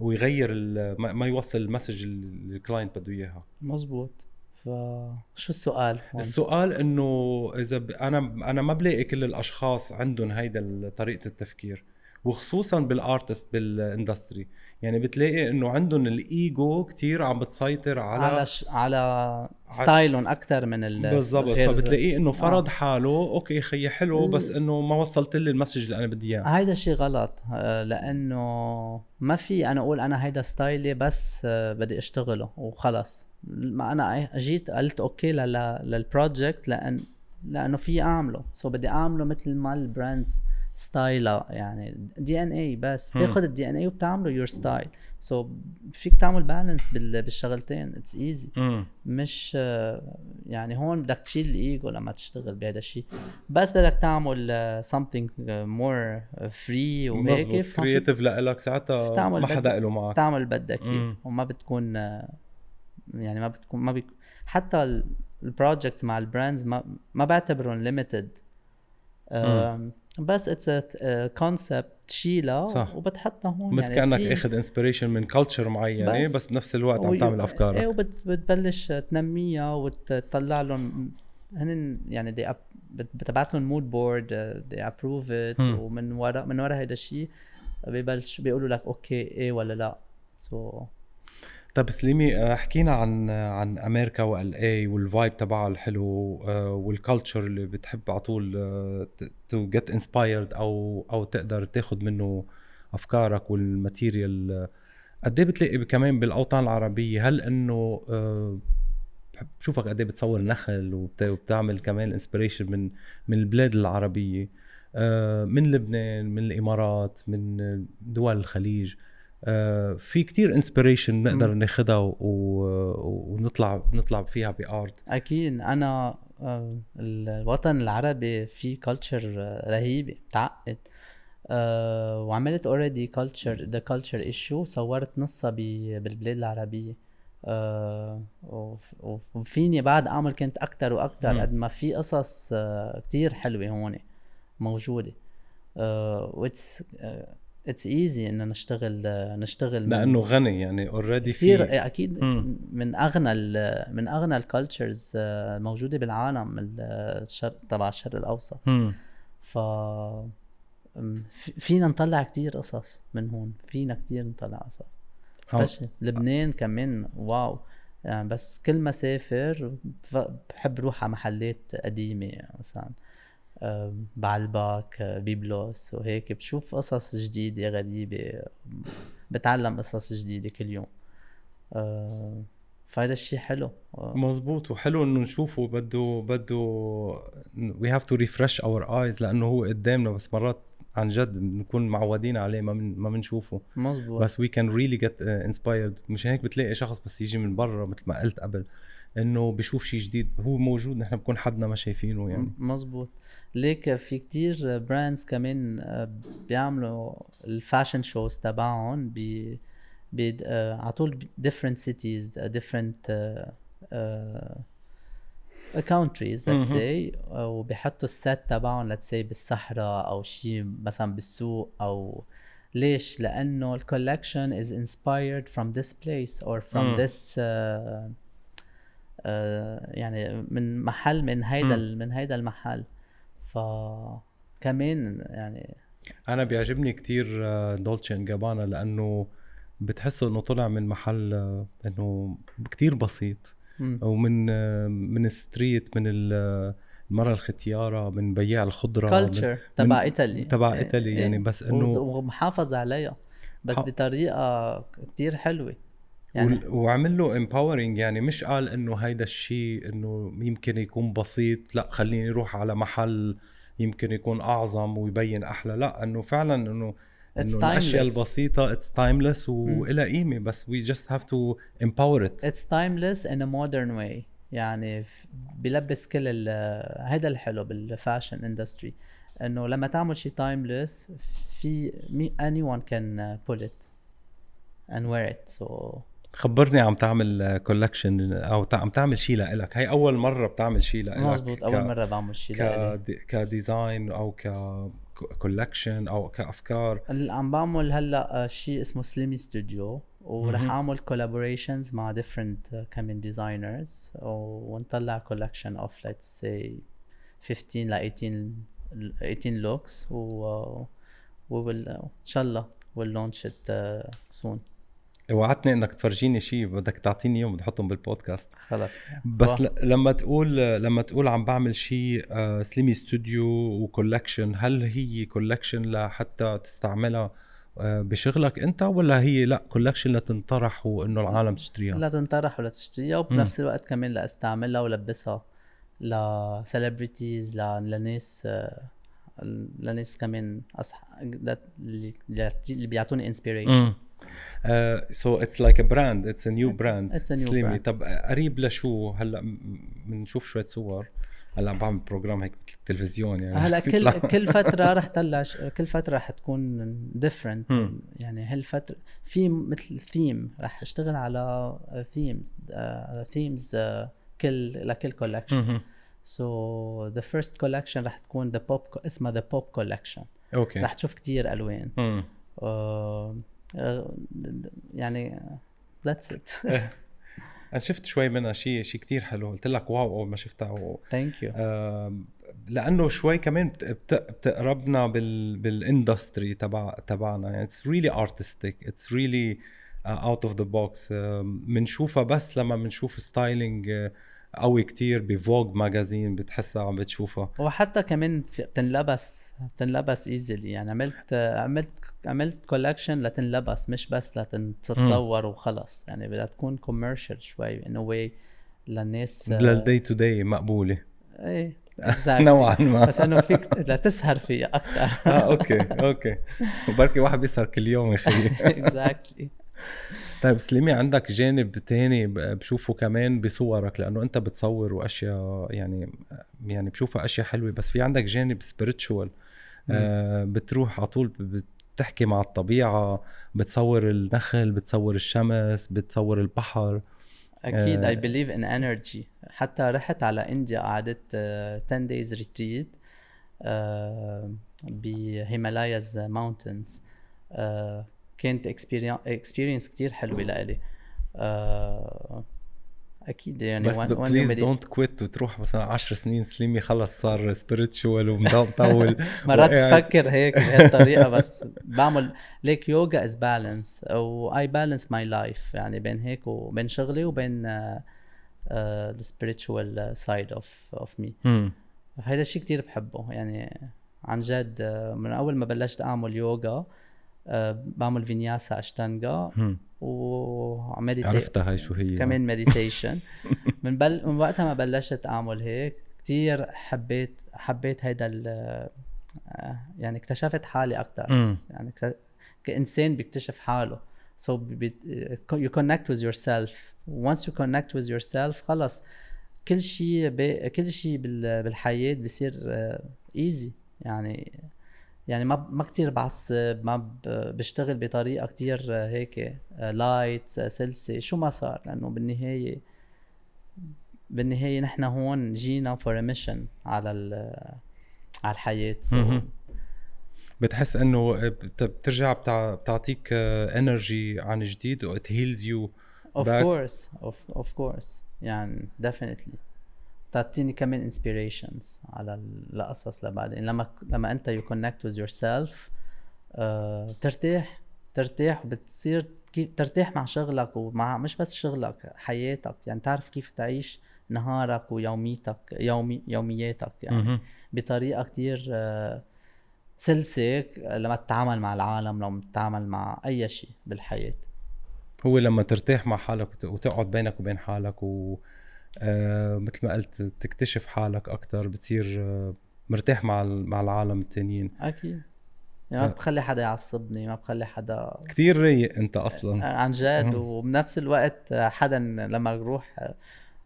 [SPEAKER 1] ويغير ال- ما ما يوصل ال message اللي ال client بده إياها.
[SPEAKER 2] مزبوط. فشو السؤال؟ هون؟
[SPEAKER 1] السؤال إنه إذا ب... أنا أنا ما بلاقي كل الأشخاص عندهم هيدا طريقة التفكير. وخصوصا بال artist بال industry يعني بتلاقي إنه عندهم الايجو كتير عم بتسيطر على,
[SPEAKER 2] على ش... على style هم أكثر من ال
[SPEAKER 1] بالضبط. فبتلاقيه إنه فرض
[SPEAKER 2] آه.
[SPEAKER 1] حاله أوكي خيي حلو بس إنه ما وصلت لي ال message اللي أنا بدي إياه.
[SPEAKER 2] هيدا الشيء غلط آه، لأنه ما في أنا أقول أنا هيدا style ي بس آه، بدي أشتغله وخلص. ما أنا جيت قلت okay لل- لل project لأن لأنه في أعمله. so بدي أعمله مثل ما ال brands style ها يعني DNA بس. تاخذ ال DNA وبتعمله your style so فيك تعمل balance بالشغلتين. it's
[SPEAKER 1] easy
[SPEAKER 2] مش يعني هون بدك تشيل الإيجو لما تشتغل بهذا الشيء بس بدك تعمل something more آه، free وهيك.
[SPEAKER 1] creative لك ساعتها ما حدا له معك.
[SPEAKER 2] تعمل اللي بدك
[SPEAKER 1] إياه.
[SPEAKER 2] وما بتكون آه، يعني ما بتكون ما بيك حتى ال projects مع ال brands ما ما بعتبرهم limited بس it's concept تشيلها
[SPEAKER 1] صح.
[SPEAKER 2] وبتحطها هون
[SPEAKER 1] مثل
[SPEAKER 2] يعني كأنك
[SPEAKER 1] أخذ inspiration من culture معينة
[SPEAKER 2] بس-
[SPEAKER 1] بس, بنفس الوقت عم تعمل أفكارك
[SPEAKER 2] إيه وبتبلش تنميها وتطلع لهم هن يعني they ap... بت- بتبعت لهم mood board they approve
[SPEAKER 1] it.
[SPEAKER 2] ومن ورا من ورا هيدا الشيء ببلش بيقولوا لك okay إيه ولا لا so so,
[SPEAKER 1] طب سليمي آه، حكينا عن عن أمريكا وال اي وال vibe تبعها الحلو آه، وال culture اللي بتحب على طول to get inspired أو أو تقدر تاخذ منه أفكارك وال material قد إيه بتلاقي كمان بالأوطان العربية؟ هل إنه آه، بشوفك قد إيه بتصور نخل وبت- وبتعمل كمان inspiration من من البلاد العربية؟ من لبنان من الإمارات من دول الخليج. في كتير inspiration نقدر
[SPEAKER 2] مم.
[SPEAKER 1] ناخدها و- ونطلع نطلع فيها part
[SPEAKER 2] أكيد. أنا آه، الوطن العربي فيه culture رهيبه بتعقد آه، وعملت already culture the culture issue صورت نصها ب- بالبلاد العربية. آه وف- وف- وفيني بعد أعمل كنت أكتر وأكتر
[SPEAKER 1] مم.
[SPEAKER 2] قد ما في قصص آه كتير حلوة هون موجودة. آه و it's it's easy إن نشتغل آه نشتغل من-
[SPEAKER 1] لأنه غني يعني already
[SPEAKER 2] كثير
[SPEAKER 1] في
[SPEAKER 2] أكيد
[SPEAKER 1] مم.
[SPEAKER 2] من أغنى ال- من أغنى ال cultures الموجوده بالعالم ال- الشرق تبع الشرق الأوسط
[SPEAKER 1] مم.
[SPEAKER 2] ف م- في- فينا نطلع كتير قصص من هون فينا كتير نطلع قصص specially لبنان كمان wow يعني بس كل ما سافر ف- بحب روح على محلات قديمة مثلا أم، بعلبك بيبلوس وهيك بشوف قصص جديدة غريبة بتعلم قصص جديدة كل يوم. فهذا الشيء حلو.
[SPEAKER 1] مزبوط وحلو إنه نشوفه بده بده we have to refresh our eyes لأنه هو قدامنا بس مرات عن جد بنكون معودين عليه ما من ما بنشوفه.
[SPEAKER 2] مزبوط.
[SPEAKER 1] بس we can really get inspired مشان هيك بتلاقي شخص بس يجي من برا مثل ما قلت قبل. إنه بشوف شيء جديد هو موجود نحن بكون حدنا ما شايفينه يعني
[SPEAKER 2] مزبوط ليك في كتير brands كمان آه، بيعملوا ال fashion shows تبعهم ب آه، على طول different cities different uh, countries let's
[SPEAKER 1] مهم.
[SPEAKER 2] say آه، وبيحطوا ال set تبعهم let's say بالصحراء أو شيء مثلا بالسوق أو ليش؟ لأنه ال collection is inspired from this place or from
[SPEAKER 1] مم.
[SPEAKER 2] this uh, آه، يعني من محل من هيدا من هيدا المحل. ف كمان يعني
[SPEAKER 1] أنا بيعجبني كتير دولتشي ان جابانا لأنه بتحسه إنه طلع من محل آه، إنه كتير بسيط. ومن آه، من ال street من ال- المرا الختيارة من بياع الخضرة
[SPEAKER 2] culture تبع ايطالي
[SPEAKER 1] تبع
[SPEAKER 2] إيه.
[SPEAKER 1] يعني بس إنه-
[SPEAKER 2] ومحافظ عليها. بس
[SPEAKER 1] ح-
[SPEAKER 2] بطريقة كتير حلوة. يعني.
[SPEAKER 1] وعمل له empowering يعني مش قال إنه هيدا الشيء إنه يمكن يكون بسيط لا خليني أروح على محل يمكن يكون أعظم ويبين أحلى لا إنه فعلا إنه
[SPEAKER 2] It's
[SPEAKER 1] إنه الأشياء
[SPEAKER 2] timeless.
[SPEAKER 1] البسيطة it's timeless والها قيمة بس we just have to empower it
[SPEAKER 2] it's timeless in a modern way يعني بيلبس كل هيدا الحلو بال fashion industry إنه لما تعمل شيء timeless في any one can pull it and wear it. So
[SPEAKER 1] خبرني عم تعمل collection أو عم تعمل شيء لإلك. هي أول مرة بتعمل شيء لإلك.
[SPEAKER 2] مزبوط
[SPEAKER 1] ك-
[SPEAKER 2] اول مرة بعمل شيء لإلي.
[SPEAKER 1] ك design أو ك collection أو
[SPEAKER 2] كأفكار. عم بعمل هلأ شيء اسمه سليمي ستوديو ورح. أعمل collaborations مع uh, كمان designers ونطلع collection of let's say 15 ل 18 18 looks و will إن شاء الله launch it uh, soon.
[SPEAKER 1] وعدتني إنك تفرجيني شيء بدك تعطيني اياهم بدي أحطهم بالبودكاست.
[SPEAKER 2] خلص.
[SPEAKER 1] بس ل... لما تقول لما تقول عم بعمل شيء سليمي studio و collection هل هي collection لحتى تستعملها آه، بشغلك أنت ولا هي لأ collection لتنطرح وإنه العالم تشتريها؟
[SPEAKER 2] لا تنطرح ولا تشتريها وبنفس الوقت كمان لأستعملها ولبسها ل celebrities لناس آه، لناس كمان اصح اللي اللي بيعطوني inspiration
[SPEAKER 1] so it's like a brand it's a new brand
[SPEAKER 2] It's a new
[SPEAKER 1] سليمي. طب قريب لشو هلا بنشوف شوية صور هلا عم بعمل program هيك مثل التلفزيون يعني
[SPEAKER 2] هلا كل. كل فترة رح طلع. كل فترة رح تكون
[SPEAKER 1] different.
[SPEAKER 2] يعني هالفتره في مثل ثيم رح أشتغل على themes themes كل لكل
[SPEAKER 1] collection.
[SPEAKER 2] so the first collection رح تكون the pop اسمها the pop collection
[SPEAKER 1] okay.
[SPEAKER 2] رح تشوف كتير ألوان.
[SPEAKER 1] مم.
[SPEAKER 2] آه، يعني that's it
[SPEAKER 1] أنا شفت شوي منها شيء شيء كتير حلو. قلت لك wow أول ما شفتها.
[SPEAKER 2] thank
[SPEAKER 1] you لأنه شوي كمان بت... بت... بتقربنا بال... بال industry تبع تبعنا. يعني it's really artistic it's really out of the box بنشوفها بس لما بنشوف styling قوي كتير ب Vogue magazine بتحسها عم بتشوفها.
[SPEAKER 2] وحتى كمان بتنلبس بتنلبس easily يعني عملت عملت عملت collection لتنلبس مش بس لتتصور وخلص يعني بدها تكون commercial شوي in a way للناس
[SPEAKER 1] للدي تو داي
[SPEAKER 2] مقبولة. إيه.
[SPEAKER 1] نوعا ما.
[SPEAKER 2] بس إنه فيك لتسهر فيها أكثر
[SPEAKER 1] آه okay okay. وبركي واحد بيسهر كل يوم يا خيي
[SPEAKER 2] exactly
[SPEAKER 1] طيب سليمي عندك جانب تاني بشوفه كمان بصورك لأنه أنت بتصور واشياء يعني يعني بشوفها أشياء حلوة بس في عندك جانب spiritual آه بتروح على طول بتحكي مع الطبيعة بتصور النخل بتصور الشمس بتصور البحر أكيد.
[SPEAKER 2] اي بليف ان انرجي حتى رحت على India قعدت آه، 10 days retreat ب Himalayas mountains كانت experience كتير حلوة لإلي. آه، أكيد يعني
[SPEAKER 1] بس بليز دونت كويت وتروح مثلا 10 سنين سليمي خلص صار spiritual ومطول
[SPEAKER 2] مرات بفكر هيك بهالطريقة بس بعمل ليك يوجا as balance أو I balance my life يعني بين هيك وبين شغلي وبين ال spiritual side of of me
[SPEAKER 1] مم.
[SPEAKER 2] فهذا الشيء كتير بحبه. يعني عن جد آه، من أول ما بلشت أعمل يوغا آه، بعمل vinyasa ashtanga.
[SPEAKER 1] و
[SPEAKER 2] meditate
[SPEAKER 1] عرفتها هاي شو هي.
[SPEAKER 2] كمان meditation من بل من وقتها ما بلشت أعمل هيك. كتير حبيت حبيت هيدا ال آه، يعني اكتشفت حالي
[SPEAKER 1] أكثر.
[SPEAKER 2] يعني كإنسان بيكتشف حاله. So you connect with yourself. Once you connect with yourself خلص. كل شيء. كل شيء بال... بالحياة بصير easy يعني يعني ما ما كثير بعصب ما. بشتغل بطريقة كثير هيك light سلسة شو ما صار لأنه بالنهاية بالنهاية نحن هون جينا for mission على. على الحياة so.
[SPEAKER 1] بتحس إنه بت- بترجع بتع... بتعطيك energy عن جديد و it heals you
[SPEAKER 2] of
[SPEAKER 1] back.
[SPEAKER 2] course of of course يعني definitely بتعطيني كمان inspirations على ال- القصص لبعدين لما لما أنت you connect with yourself آه ترتاح ترتاح وبتصير كيف ترتاح مع شغلك ومع مش بس شغلك حياتك. يعني تعرف كيف تعيش نهارك ويوميتك يومي يومياتك. يعني. بطريقة كتير آه، سلسه لما تتعامل مع العالم لما تتعامل مع أي شيء بالحياة.
[SPEAKER 1] هو لما ترتاح مع حالك وت- وتقعد بينك وبين حالك و مثل ما قلت تكتشف حالك أكثر بتصير آه مرتاح مع مع العالم التانيين.
[SPEAKER 2] أكيد. يعني ما
[SPEAKER 1] آه.
[SPEAKER 2] بخلي حدا يعصبني ما بخلي حدا
[SPEAKER 1] كثير رايق أنت أصلا.
[SPEAKER 2] عن جد. وبنفس الوقت حدا لما أروح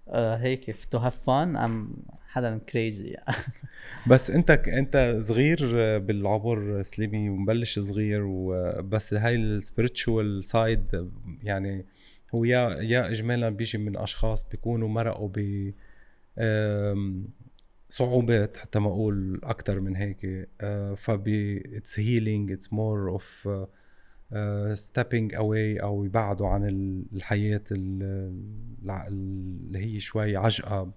[SPEAKER 2] آه، هيك to have fun I'm حدا crazy
[SPEAKER 1] بس أنت أنت صغير بالعمر سليمي ومبلش صغير وبس هاي ال spiritual side يعني هو يا يا اجمالا بيجي من أشخاص بيكونوا مرقوا ب صعوبات حتى ما أقول أكثر من هيك فب it's healing it's more of stepping away أو يبعدوا عن ال- الحياة اللي هي شوي عجقة.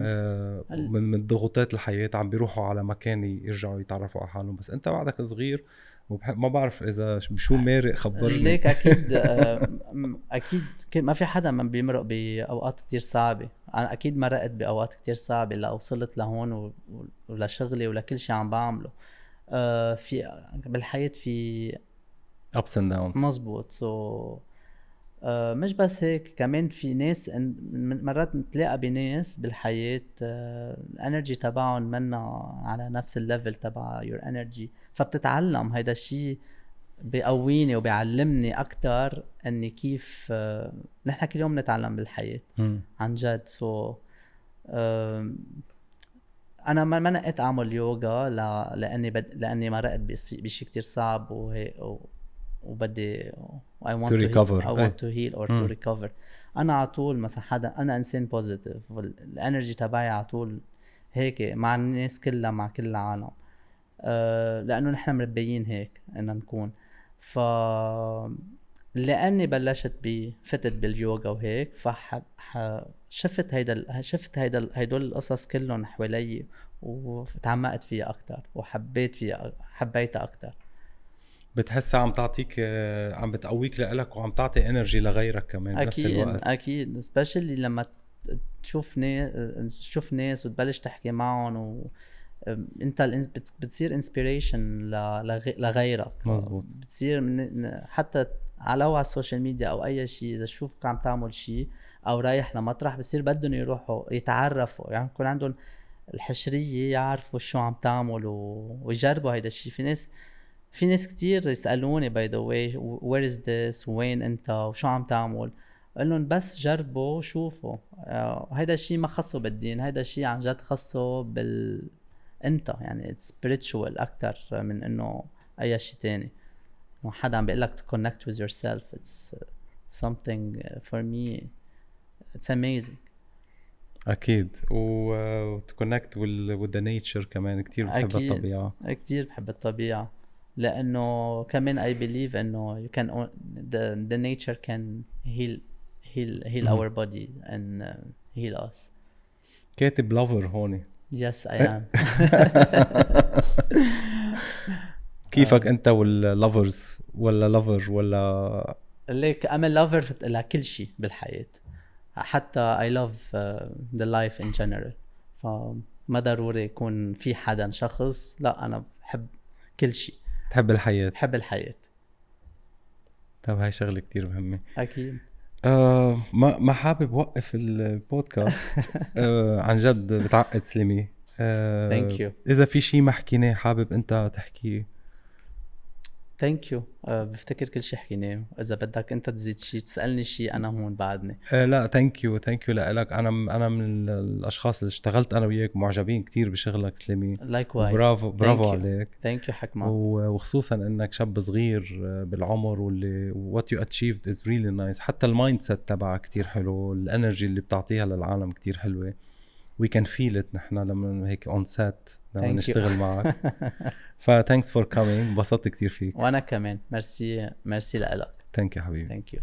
[SPEAKER 1] آه، من من ضغوطات الحياة عم بيروحوا على مكان يرجعوا يتعرفوا على حالهم. بس أنت بعدك صغير وبحب ما بعرف إذا شو مارق خبرني.
[SPEAKER 2] ليك أكيد آه، أكيد ما في حدا ما بيمرق بأوقات كتير صعبة. أنا أكيد مرقت بأوقات كتير صعبة لوصلت لهون ولشغلي ولكل شيء عم بعمله. آه، في بالحياة في
[SPEAKER 1] ups and downs.
[SPEAKER 2] مزبوط. so آه مش بس هيك كمان في ناس مرات نتلاقى بناس بالحياة ال energy تبعهم منا على نفس ال level تبع your energy فبتتعلم هيدا الشيء بيقويني وبيعلمني أكثر إني كيف آه نحن كل يوم نتعلم بالحياة
[SPEAKER 1] مم.
[SPEAKER 2] عن جد so أنا ما ما نقيت أعمل يوغا ل... لأني بد... لأني مرقت بشيء بشي كتير صعب وهي و... وبدي I want
[SPEAKER 1] To
[SPEAKER 2] to,
[SPEAKER 1] recover.
[SPEAKER 2] heal. I
[SPEAKER 1] I.
[SPEAKER 2] want to heal or
[SPEAKER 1] مم.
[SPEAKER 2] to recover أنا على طول مثلا حدا أنا إنسان positive وال energy تبعي على طول هيك مع الناس كلها مع كل العالم لأنه نحن مربيين هيك ان نكون. ف لأني بلشت ب فتت باليوغا وهيك فحب ح... شفت هيدا شفت هيدا هيدول القصص كلهم حوالي وتعمقت فيها أكثر وحبيت فيها حبيتها أكثر
[SPEAKER 1] بتحسها عم تعطيك آه، عم بتقويك لإلك وعم تعطي energy لغيرك كمان بنفس
[SPEAKER 2] أكيد
[SPEAKER 1] الوقت.
[SPEAKER 2] أكيد specially لما تشوف ناس تشوف ناس وتبلش تحكي معهم و أنت بتصير inspiration لغيرك.
[SPEAKER 1] مزبوط.
[SPEAKER 2] بتصير من حتى على على السوشيال ميديا أو أي شيء إذا تشوفك عم تعمل شيء أو رايح لمطرح بصير بدهم يروحوا يتعرفوا. يعني يكون عندهم الحشرية يعرفوا شو عم تعمل. ويجربوا هيدا الشيء في ناس في ناس كتير يسألوني by the way where is this وين أنت؟ وشو عم تعمل؟ قال لهم بس جربوا وشوفوا. آه، هيدا الشيء ما خصه بالدين هيدا الشيء عن جد خصه بال انت يعني spiritual أكثر من انه اي شيء تاني. إنه حدا عم بيقول لك to connect with yourself. It's uh, something uh, for me it's amazing
[SPEAKER 1] أكيد. و to connect with the nature كمان. كثير بتحب
[SPEAKER 2] أكيد.
[SPEAKER 1] الطبيعة.
[SPEAKER 2] كتير بحب الطبيعة. لأنه كمان I believe إنه you can own, the the nature can heal heal heal
[SPEAKER 1] مهم.
[SPEAKER 2] our body and uh, heal us.
[SPEAKER 1] كاتب لافر هون
[SPEAKER 2] Yes I am.
[SPEAKER 1] كيفك أنت واللافرز ولا لافر ولا
[SPEAKER 2] ليك a lover لكل شيء بالحياة. حتى love uh, the life in general. فما ضروري يكون في حدا شخص لا أنا بحب كل شيء.
[SPEAKER 1] تحب الحياة
[SPEAKER 2] بحب الحياة.
[SPEAKER 1] طب هاي شغلة كتير مهمة
[SPEAKER 2] أكيد.
[SPEAKER 1] آه ما ما حابب وقف البودكاست. آه عن جد بتعقد سليمي آه
[SPEAKER 2] Thank you.
[SPEAKER 1] إذا في شيء ما حكيناه حابب أنت تحكيه.
[SPEAKER 2] Thank you بفتكر كل شيء حكيناه. إذا بدك أنت تزيد شيء تسألني شيء أنا هون بعدني.
[SPEAKER 1] آه لا thank you thank you لك أنا أنا من ال- الأشخاص اللي اشتغلت أنا وياك معجبين كتير بشغلك سليمي
[SPEAKER 2] likewise
[SPEAKER 1] برافو برافو عليك.
[SPEAKER 2] Thank you حكمة.
[SPEAKER 1] و- وخصوصا إنك شاب صغير آه، بالعمر واللي what you achieved is really nice حتى ال mindset تبعك كثير حلو ال energy اللي بتعطيها للعالم كتير حلوة. We can feel it نحن لما هيك on set لما. نشتغل معك. ف thanks for coming انبسطت كتير فيك.
[SPEAKER 2] وأنا كمان. Merci Merci لك
[SPEAKER 1] thank you حبيبي.
[SPEAKER 2] Thank you